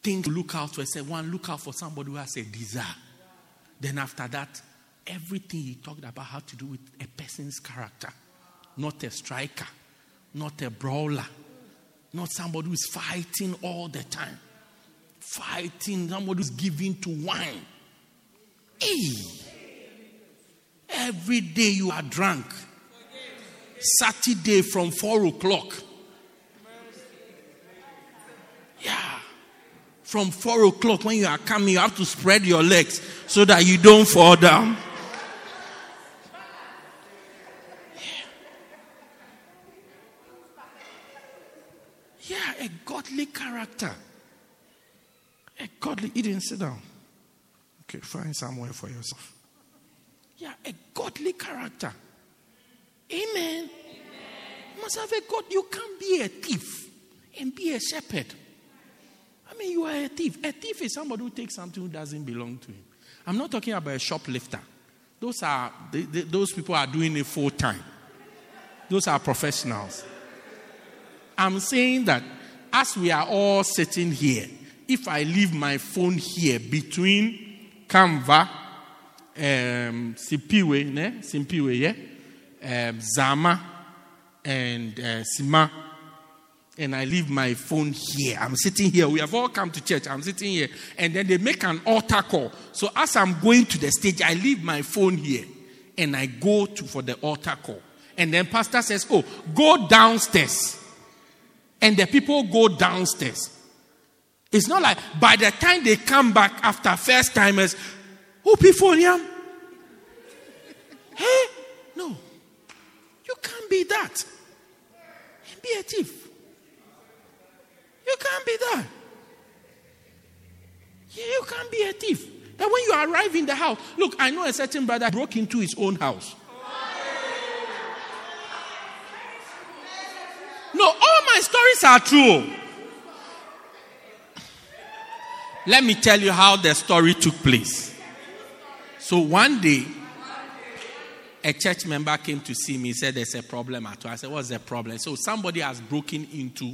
things to look out for. He said, one, look out for somebody who has a desire. Then after that, everything he talked about had to do with a person's character. Not a striker, not a brawler, not somebody who's fighting all the time. Fighting, somebody who's giving to wine. Hey. Every day you are drunk. Saturday from four o'clock. Yeah. From four o'clock when you are coming, you have to spread your legs so that you don't fall down. Yeah, yeah a godly character. A godly. You didn't sit down. Okay, find somewhere for yourself. Yeah, a godly character. Amen. Amen. You must have a God. You can't be a thief and be a shepherd. I mean, you are a thief. A thief is somebody who takes something who doesn't belong to him. I'm not talking about a shoplifter. Those are they, they, those people are doing it full time. Those are professionals. I'm saying that as we are all sitting here, if I leave my phone here between Canva, um, Simpiwe, ne? Simpiwe, yeah, um, Zama, and uh, Sima, and I leave my phone here. I'm sitting here. We have all come to church. I'm sitting here, and then they make an altar call. So as I'm going to the stage, I leave my phone here, and I go to for the altar call. And then pastor says, "Oh, go downstairs." and the people go downstairs. It's not like by the time they come back after first timers, yeah? Hey, no, you can't be that. and Be a thief. You can't be that. You can't be a thief. That when you arrive in the house, look, I know a certain brother broke into his own house. No, all my stories are true. Let me tell you how the story took place. So one day, a church member came to see me, said there's a problem at all. I said, What's the problem? So somebody has broken into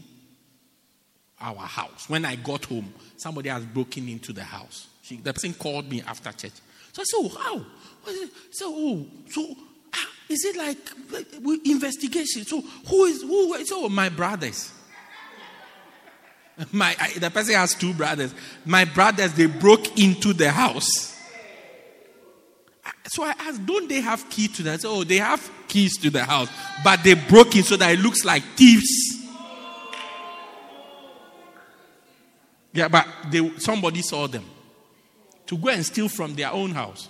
our house. When I got home, somebody has broken into the house. She, the person called me after church. So I said, Oh, how? So, oh, so ah, is it like, investigation? So who is who? So my brothers. (laughs) My I, the person has two brothers. My brothers they broke into the house. So I asked, don't they have key to that? Oh, they have keys to the house, but they broke it so that it looks like thieves. Yeah, but they, somebody saw them to go and steal from their own house.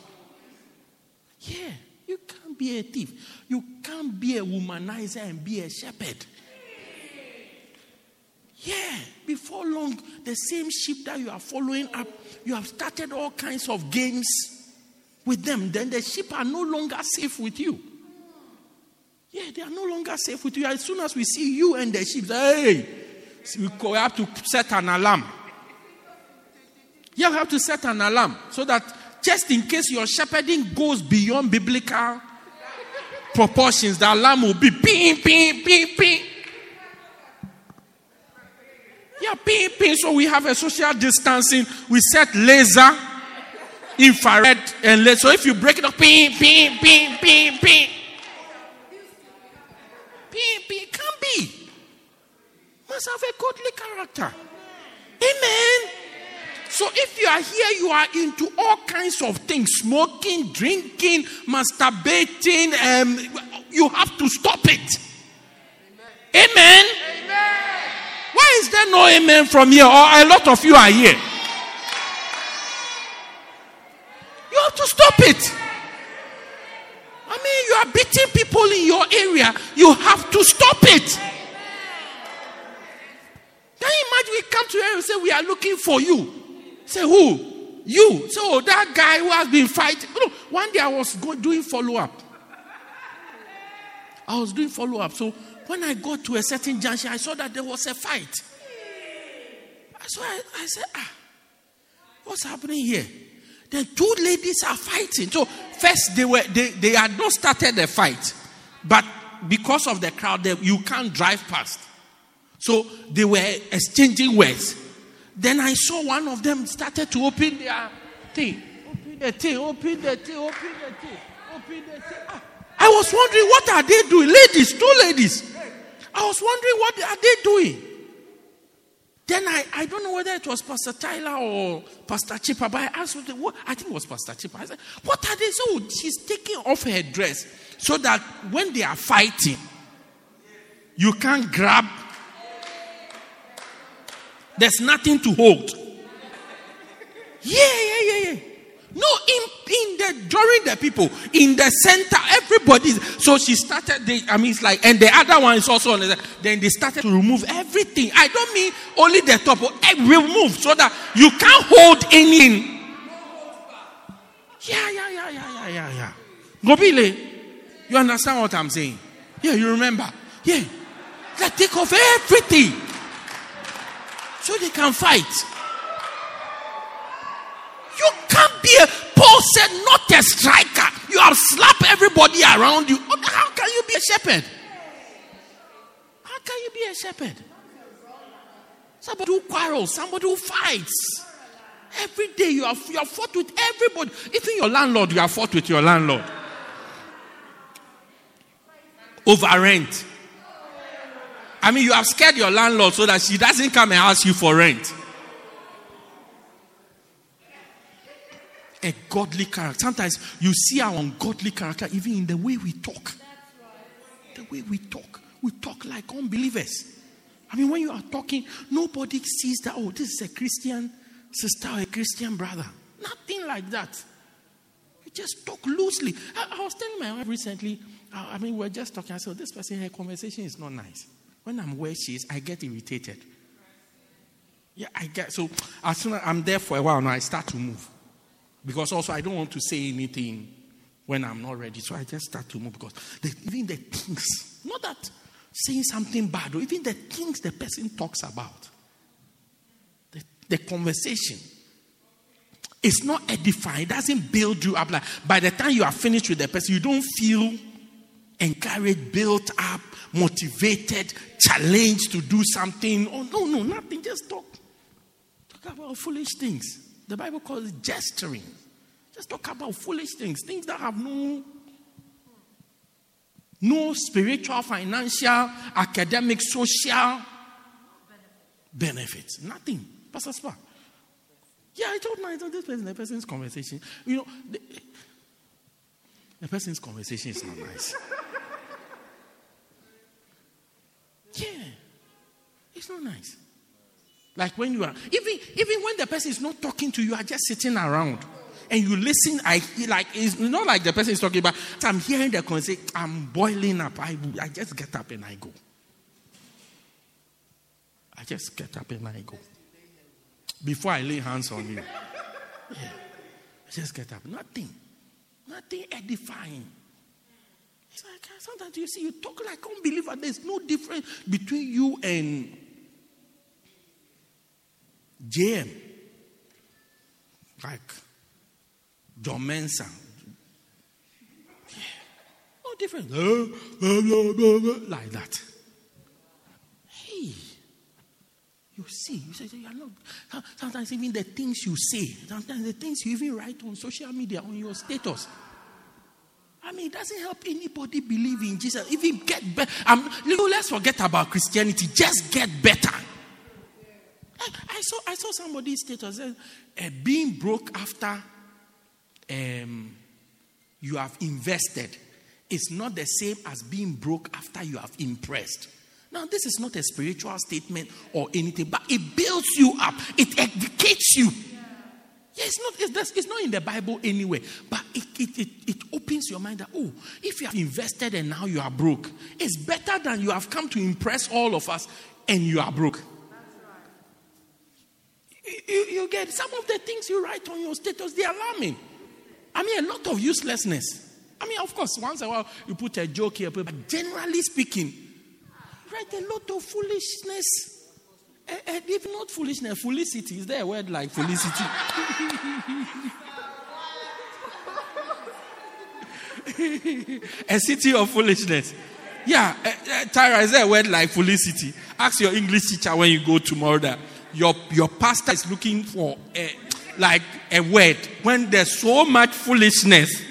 Yeah, you can't be a thief. You can't be a womanizer and be a shepherd. Yeah, before long, the same sheep that you are following up, you have started all kinds of games with them. Then the sheep are no longer safe with you. Yeah, they are no longer safe with you. As soon as we see you and the sheep, hey, we have to set an alarm. We have to set an alarm so that just in case your shepherding goes beyond biblical proportions, the alarm will be ping, ping, ping, ping. Yeah, ping, ping. So we have a social distancing. We set laser, infrared, and laser. So if you break it up, ping, ping, ping, ping, ping. Ping, ping. Can't be. Must have a godly character. Amen. So if you are here, you are into all kinds of things smoking, drinking, masturbating. Um, you have to stop it. Amen. Why is there no amen from here? Or a lot of you are here. Have to stop it. I mean, you are beating people in your area. You have to stop it. Can you imagine we come to you and say, We are looking for you? Say, Who? You. So that guy who has been fighting. You one day I was doing follow up. I was doing follow up. So when I got to a certain junction, I saw that there was a fight. So I, I said, Ah, what's happening here? Then two ladies are fighting. So first they were they, they had not started the fight, but because of the crowd, they, you can't drive past. So they were exchanging words. Then I saw one of them started to open their thing. Open the thing, open the thing, open the thing, open the thing. Ah, I was wondering what are they doing? Ladies, two ladies. I was wondering what are they doing? Then I, I don't know whether it was Pastor Tyler or Pastor Chipper, but I asked, what, I think it was Pastor Chipper. I said, What are they? So she's taking off her dress so that when they are fighting, you can't grab. There's nothing to hold. Yeah, yeah, yeah, yeah. No, in in the during the people in the center, everybody. So she started. The, I mean, it's like, and the other one is also on the. Then they started to remove everything. I don't mean only the top, eh, remove so that you can't hold any. Yeah, yeah, yeah, yeah, yeah, yeah, yeah. Gobile, you understand what I'm saying? Yeah, you remember? Yeah, like take off everything so they can fight. You can't be a said, not a striker. You have slapped everybody around you. Oh, how can you be a shepherd? How can you be a shepherd? Somebody who quarrels, somebody who fights. Every day you have you have fought with everybody. Even your landlord, you have fought with your landlord. Over rent. I mean, you have scared your landlord so that she doesn't come and ask you for rent. A godly character. Sometimes you see our ungodly character even in the way we talk. The way we talk. We talk like unbelievers. I mean, when you are talking, nobody sees that, oh, this is a Christian sister or a Christian brother. Nothing like that. We just talk loosely. I, I was telling my wife recently, I, I mean, we are just talking. I said, oh, this person, her conversation is not nice. When I'm where she is, I get irritated. Yeah, I get so as soon as I'm there for a while now, I start to move. Because also I don't want to say anything when I'm not ready. So I just start to move because the, even the things, not that saying something bad, or even the things the person talks about, the, the conversation, it's not edifying, it doesn't build you up. Like by the time you are finished with the person, you don't feel encouraged, built up, motivated, challenged to do something. Oh, no, no, nothing. Just talk. Talk about foolish things. The Bible calls it gesturing. Just talk about foolish things, things that have no no spiritual, financial, academic, social benefits. Nothing. Pastor Spa. Yeah, I told my I told this person, the person's conversation. You know, the, the person's conversation is not nice. Yeah. It's not nice. Like when you are even even when the person is not talking to you, are just sitting around and you listen. I like it's not like the person is talking about. I'm hearing the conversation. I'm boiling up. I I just get up and I go. I just get up and I go. Before I lay hands on you, yeah, I just get up. Nothing, nothing edifying. It's like sometimes you see you talk like unbeliever. There's no difference between you and JM. Like John Mensa. No difference. Like that. Hey. You see, you say you are not. Sometimes even the things you say, sometimes the things you even write on social media, on your status. I mean, it doesn't help anybody believe in Jesus. Even get better. Um, let's forget about Christianity. Just get better. I, saw I saw somebody's status uh, being broke after um, you have invested is not the same as being broke after you have impressed. Now, this is not a spiritual statement or anything, but it builds you up, it educates you. Yeah, it's not, it's, it's not in the Bible anyway, but it, it, it, it opens your mind that, oh, if you have invested and now you are broke, it's better than you have come to impress all of us and you are broke. You, you, get some of the things you write on your status, they're alarming. I mean, a lot of uselessness. I mean, of course, once in a while you put a joke here, but generally speaking, write a lot of foolishness. And eh, if eh, not foolishness, felicity. Is there a word like felicity? (laughs) a city of foolishness. Yeah, uh, uh, Tyra, is there a word like felicity? Ask your English teacher when you go tomorrow that your, your pastor is looking for a, like a word when there's so much foolishness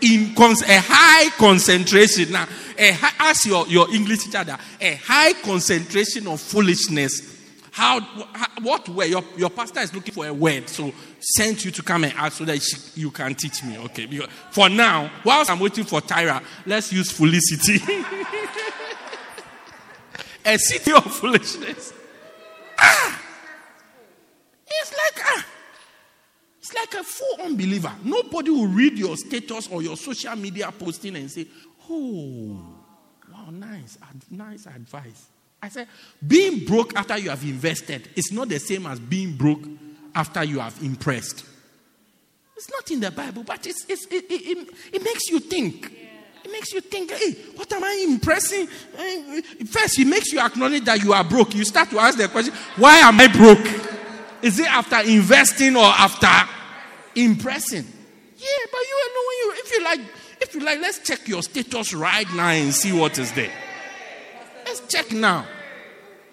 in cons- a high concentration. Now, a ask your, your English teacher that a high concentration of foolishness. How, how what way your, your pastor is looking for a word, so sent you to come and ask so that she, you can teach me. Okay, because for now, whilst I'm waiting for Tyra, let's use felicity. (laughs) a city of foolishness. Ah, it's like ah, it's like a full unbeliever. Nobody will read your status or your social media posting and say, Oh, wow, nice, nice advice. I said, being broke after you have invested is not the same as being broke after you have impressed. It's not in the Bible, but it's, it's, it, it, it, makes you think. It makes you think, hey, what am I impressing? First, it makes you acknowledge that you are broke. You start to ask the question, why am I broke? Is it after investing or after impressing? Yeah, but you know you if you like if you like, let's check your status right now and see what is there. Let's check now.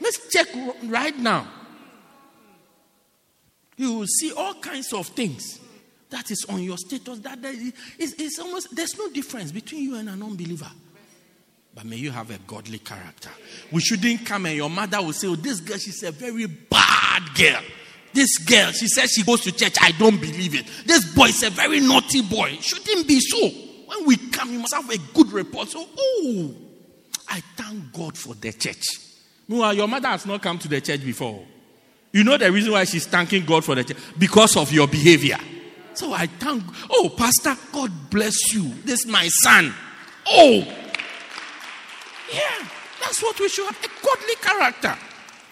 Let's check right now. You will see all kinds of things that is on your status. That that is, it's, it's almost there's no difference between you and an unbeliever. But may you have a godly character. We shouldn't come and your mother will say, Oh, this girl, she's a very bad girl. This girl, she says she goes to church. I don't believe it. This boy is a very naughty boy. Shouldn't be so. When we come, you must have a good report. So, oh, I thank God for the church. Meanwhile, your mother has not come to the church before. You know the reason why she's thanking God for the church? Because of your behavior. So I thank, oh, Pastor, God bless you. This is my son. Oh, yeah, that's what we should have a godly character.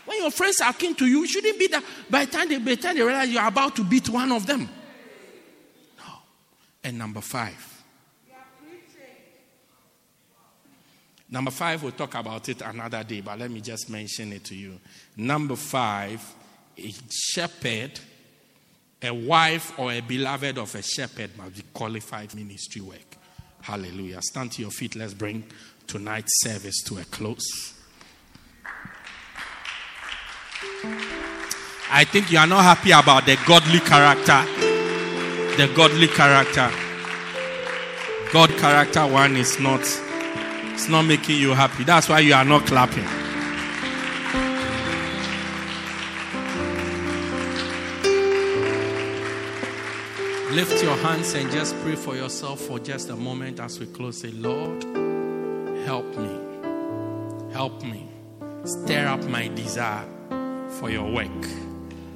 When your friends are keen to you, it shouldn't be that by the time they, by the time they realize you're about to beat one of them. No. And number five. Number five, we'll talk about it another day, but let me just mention it to you. Number five, a shepherd, a wife or a beloved of a shepherd must be qualified ministry work. Hallelujah. Stand to your feet. Let's bring tonight's service to a close. I think you are not happy about the godly character. The godly character. God character one is not it's not making you happy. That's why you are not clapping. Lift your hands and just pray for yourself for just a moment as we close. Say, Lord, help me. Help me. Stir up my desire for your work.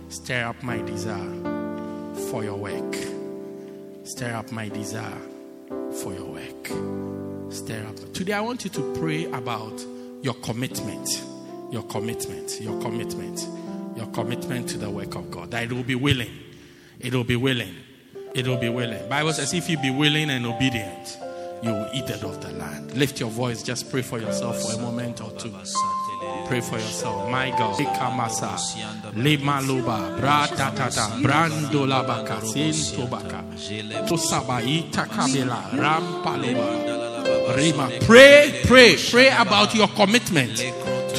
Stir up my desire for your work. Stir up my desire for your work. Stir up. Today, I want you to pray about your commitment. Your commitment. Your commitment. Your commitment to the work of God. That it will be willing. It will be willing. It will be willing. Bible says, if you be willing and obedient, you will eat it of the land. Lift your voice. Just pray for yourself for a moment or two. Pray for yourself. My God. Ikamasa. Lemaluba. Bratatata. Brandola baka. Sintobaka. Tosaba. Itakabela. Rampaluba. Rima. Pray, pray, pray about your commitment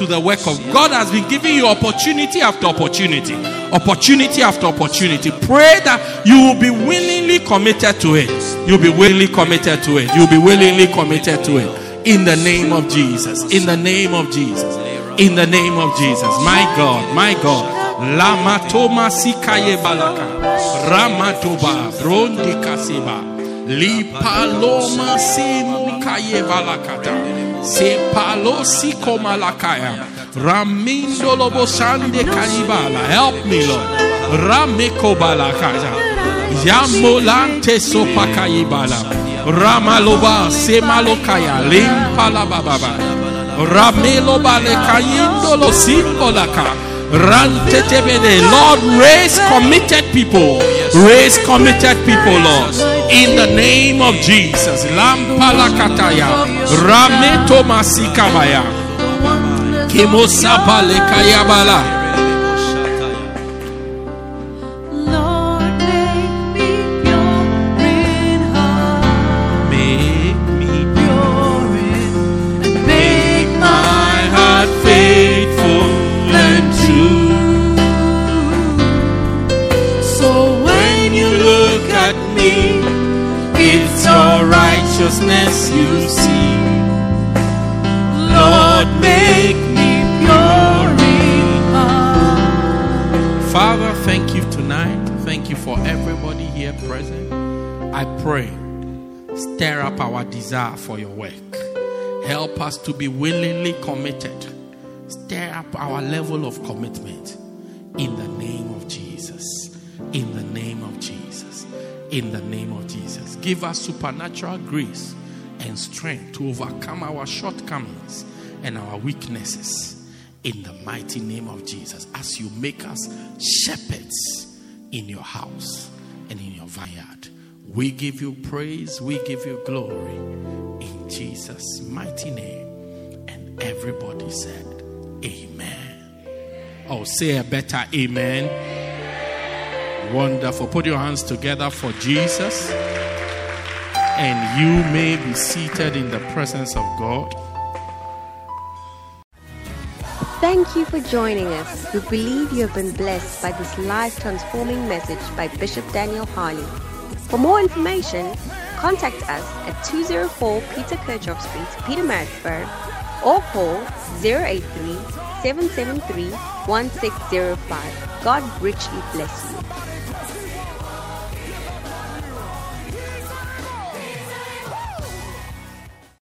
to the work of God has been giving you opportunity after opportunity, opportunity after opportunity. Pray that you will be willingly committed to it. You'll be willingly committed to it. You'll be willingly committed to it. In the name of Jesus. In the name of Jesus. In the name of Jesus. My God, my God. Lama toma sikaye balaka. Ramatoba brondi kaseba. Li paloma semo kaye balakata. Se palo si komalakaya. Ramindo lobo sande kanibala. Help me, Lord. Rameko balakaya. Yamolante sopakayibala. Ramaloba semalokaya. Limpala bababa. Ramelo balekayindo lo simbolaka. Lord, raise committed people. Raise committed people, Lord. In the name of Jesus. Lampalakataya. Rameto masikabaya. Kimosapale desire for your work. Help us to be willingly committed. Stir up our level of commitment in the name of Jesus. In the name of Jesus. In the name of Jesus. Give us supernatural grace and strength to overcome our shortcomings and our weaknesses in the mighty name of Jesus as you make us shepherds in your house and in your vineyard. We give you praise, we give you glory in Jesus' mighty name. And everybody said, Amen. Oh, say a better amen. Wonderful. Put your hands together for Jesus. and you may be seated in the presence of God. Thank you for joining us. We believe you have been blessed by this life transforming message by Bishop Daniel Harley. For more information, contact us at 204 Peter Kerchhoff Street, Pietermaritzburg, or call 083 773 1605. God richly bless you.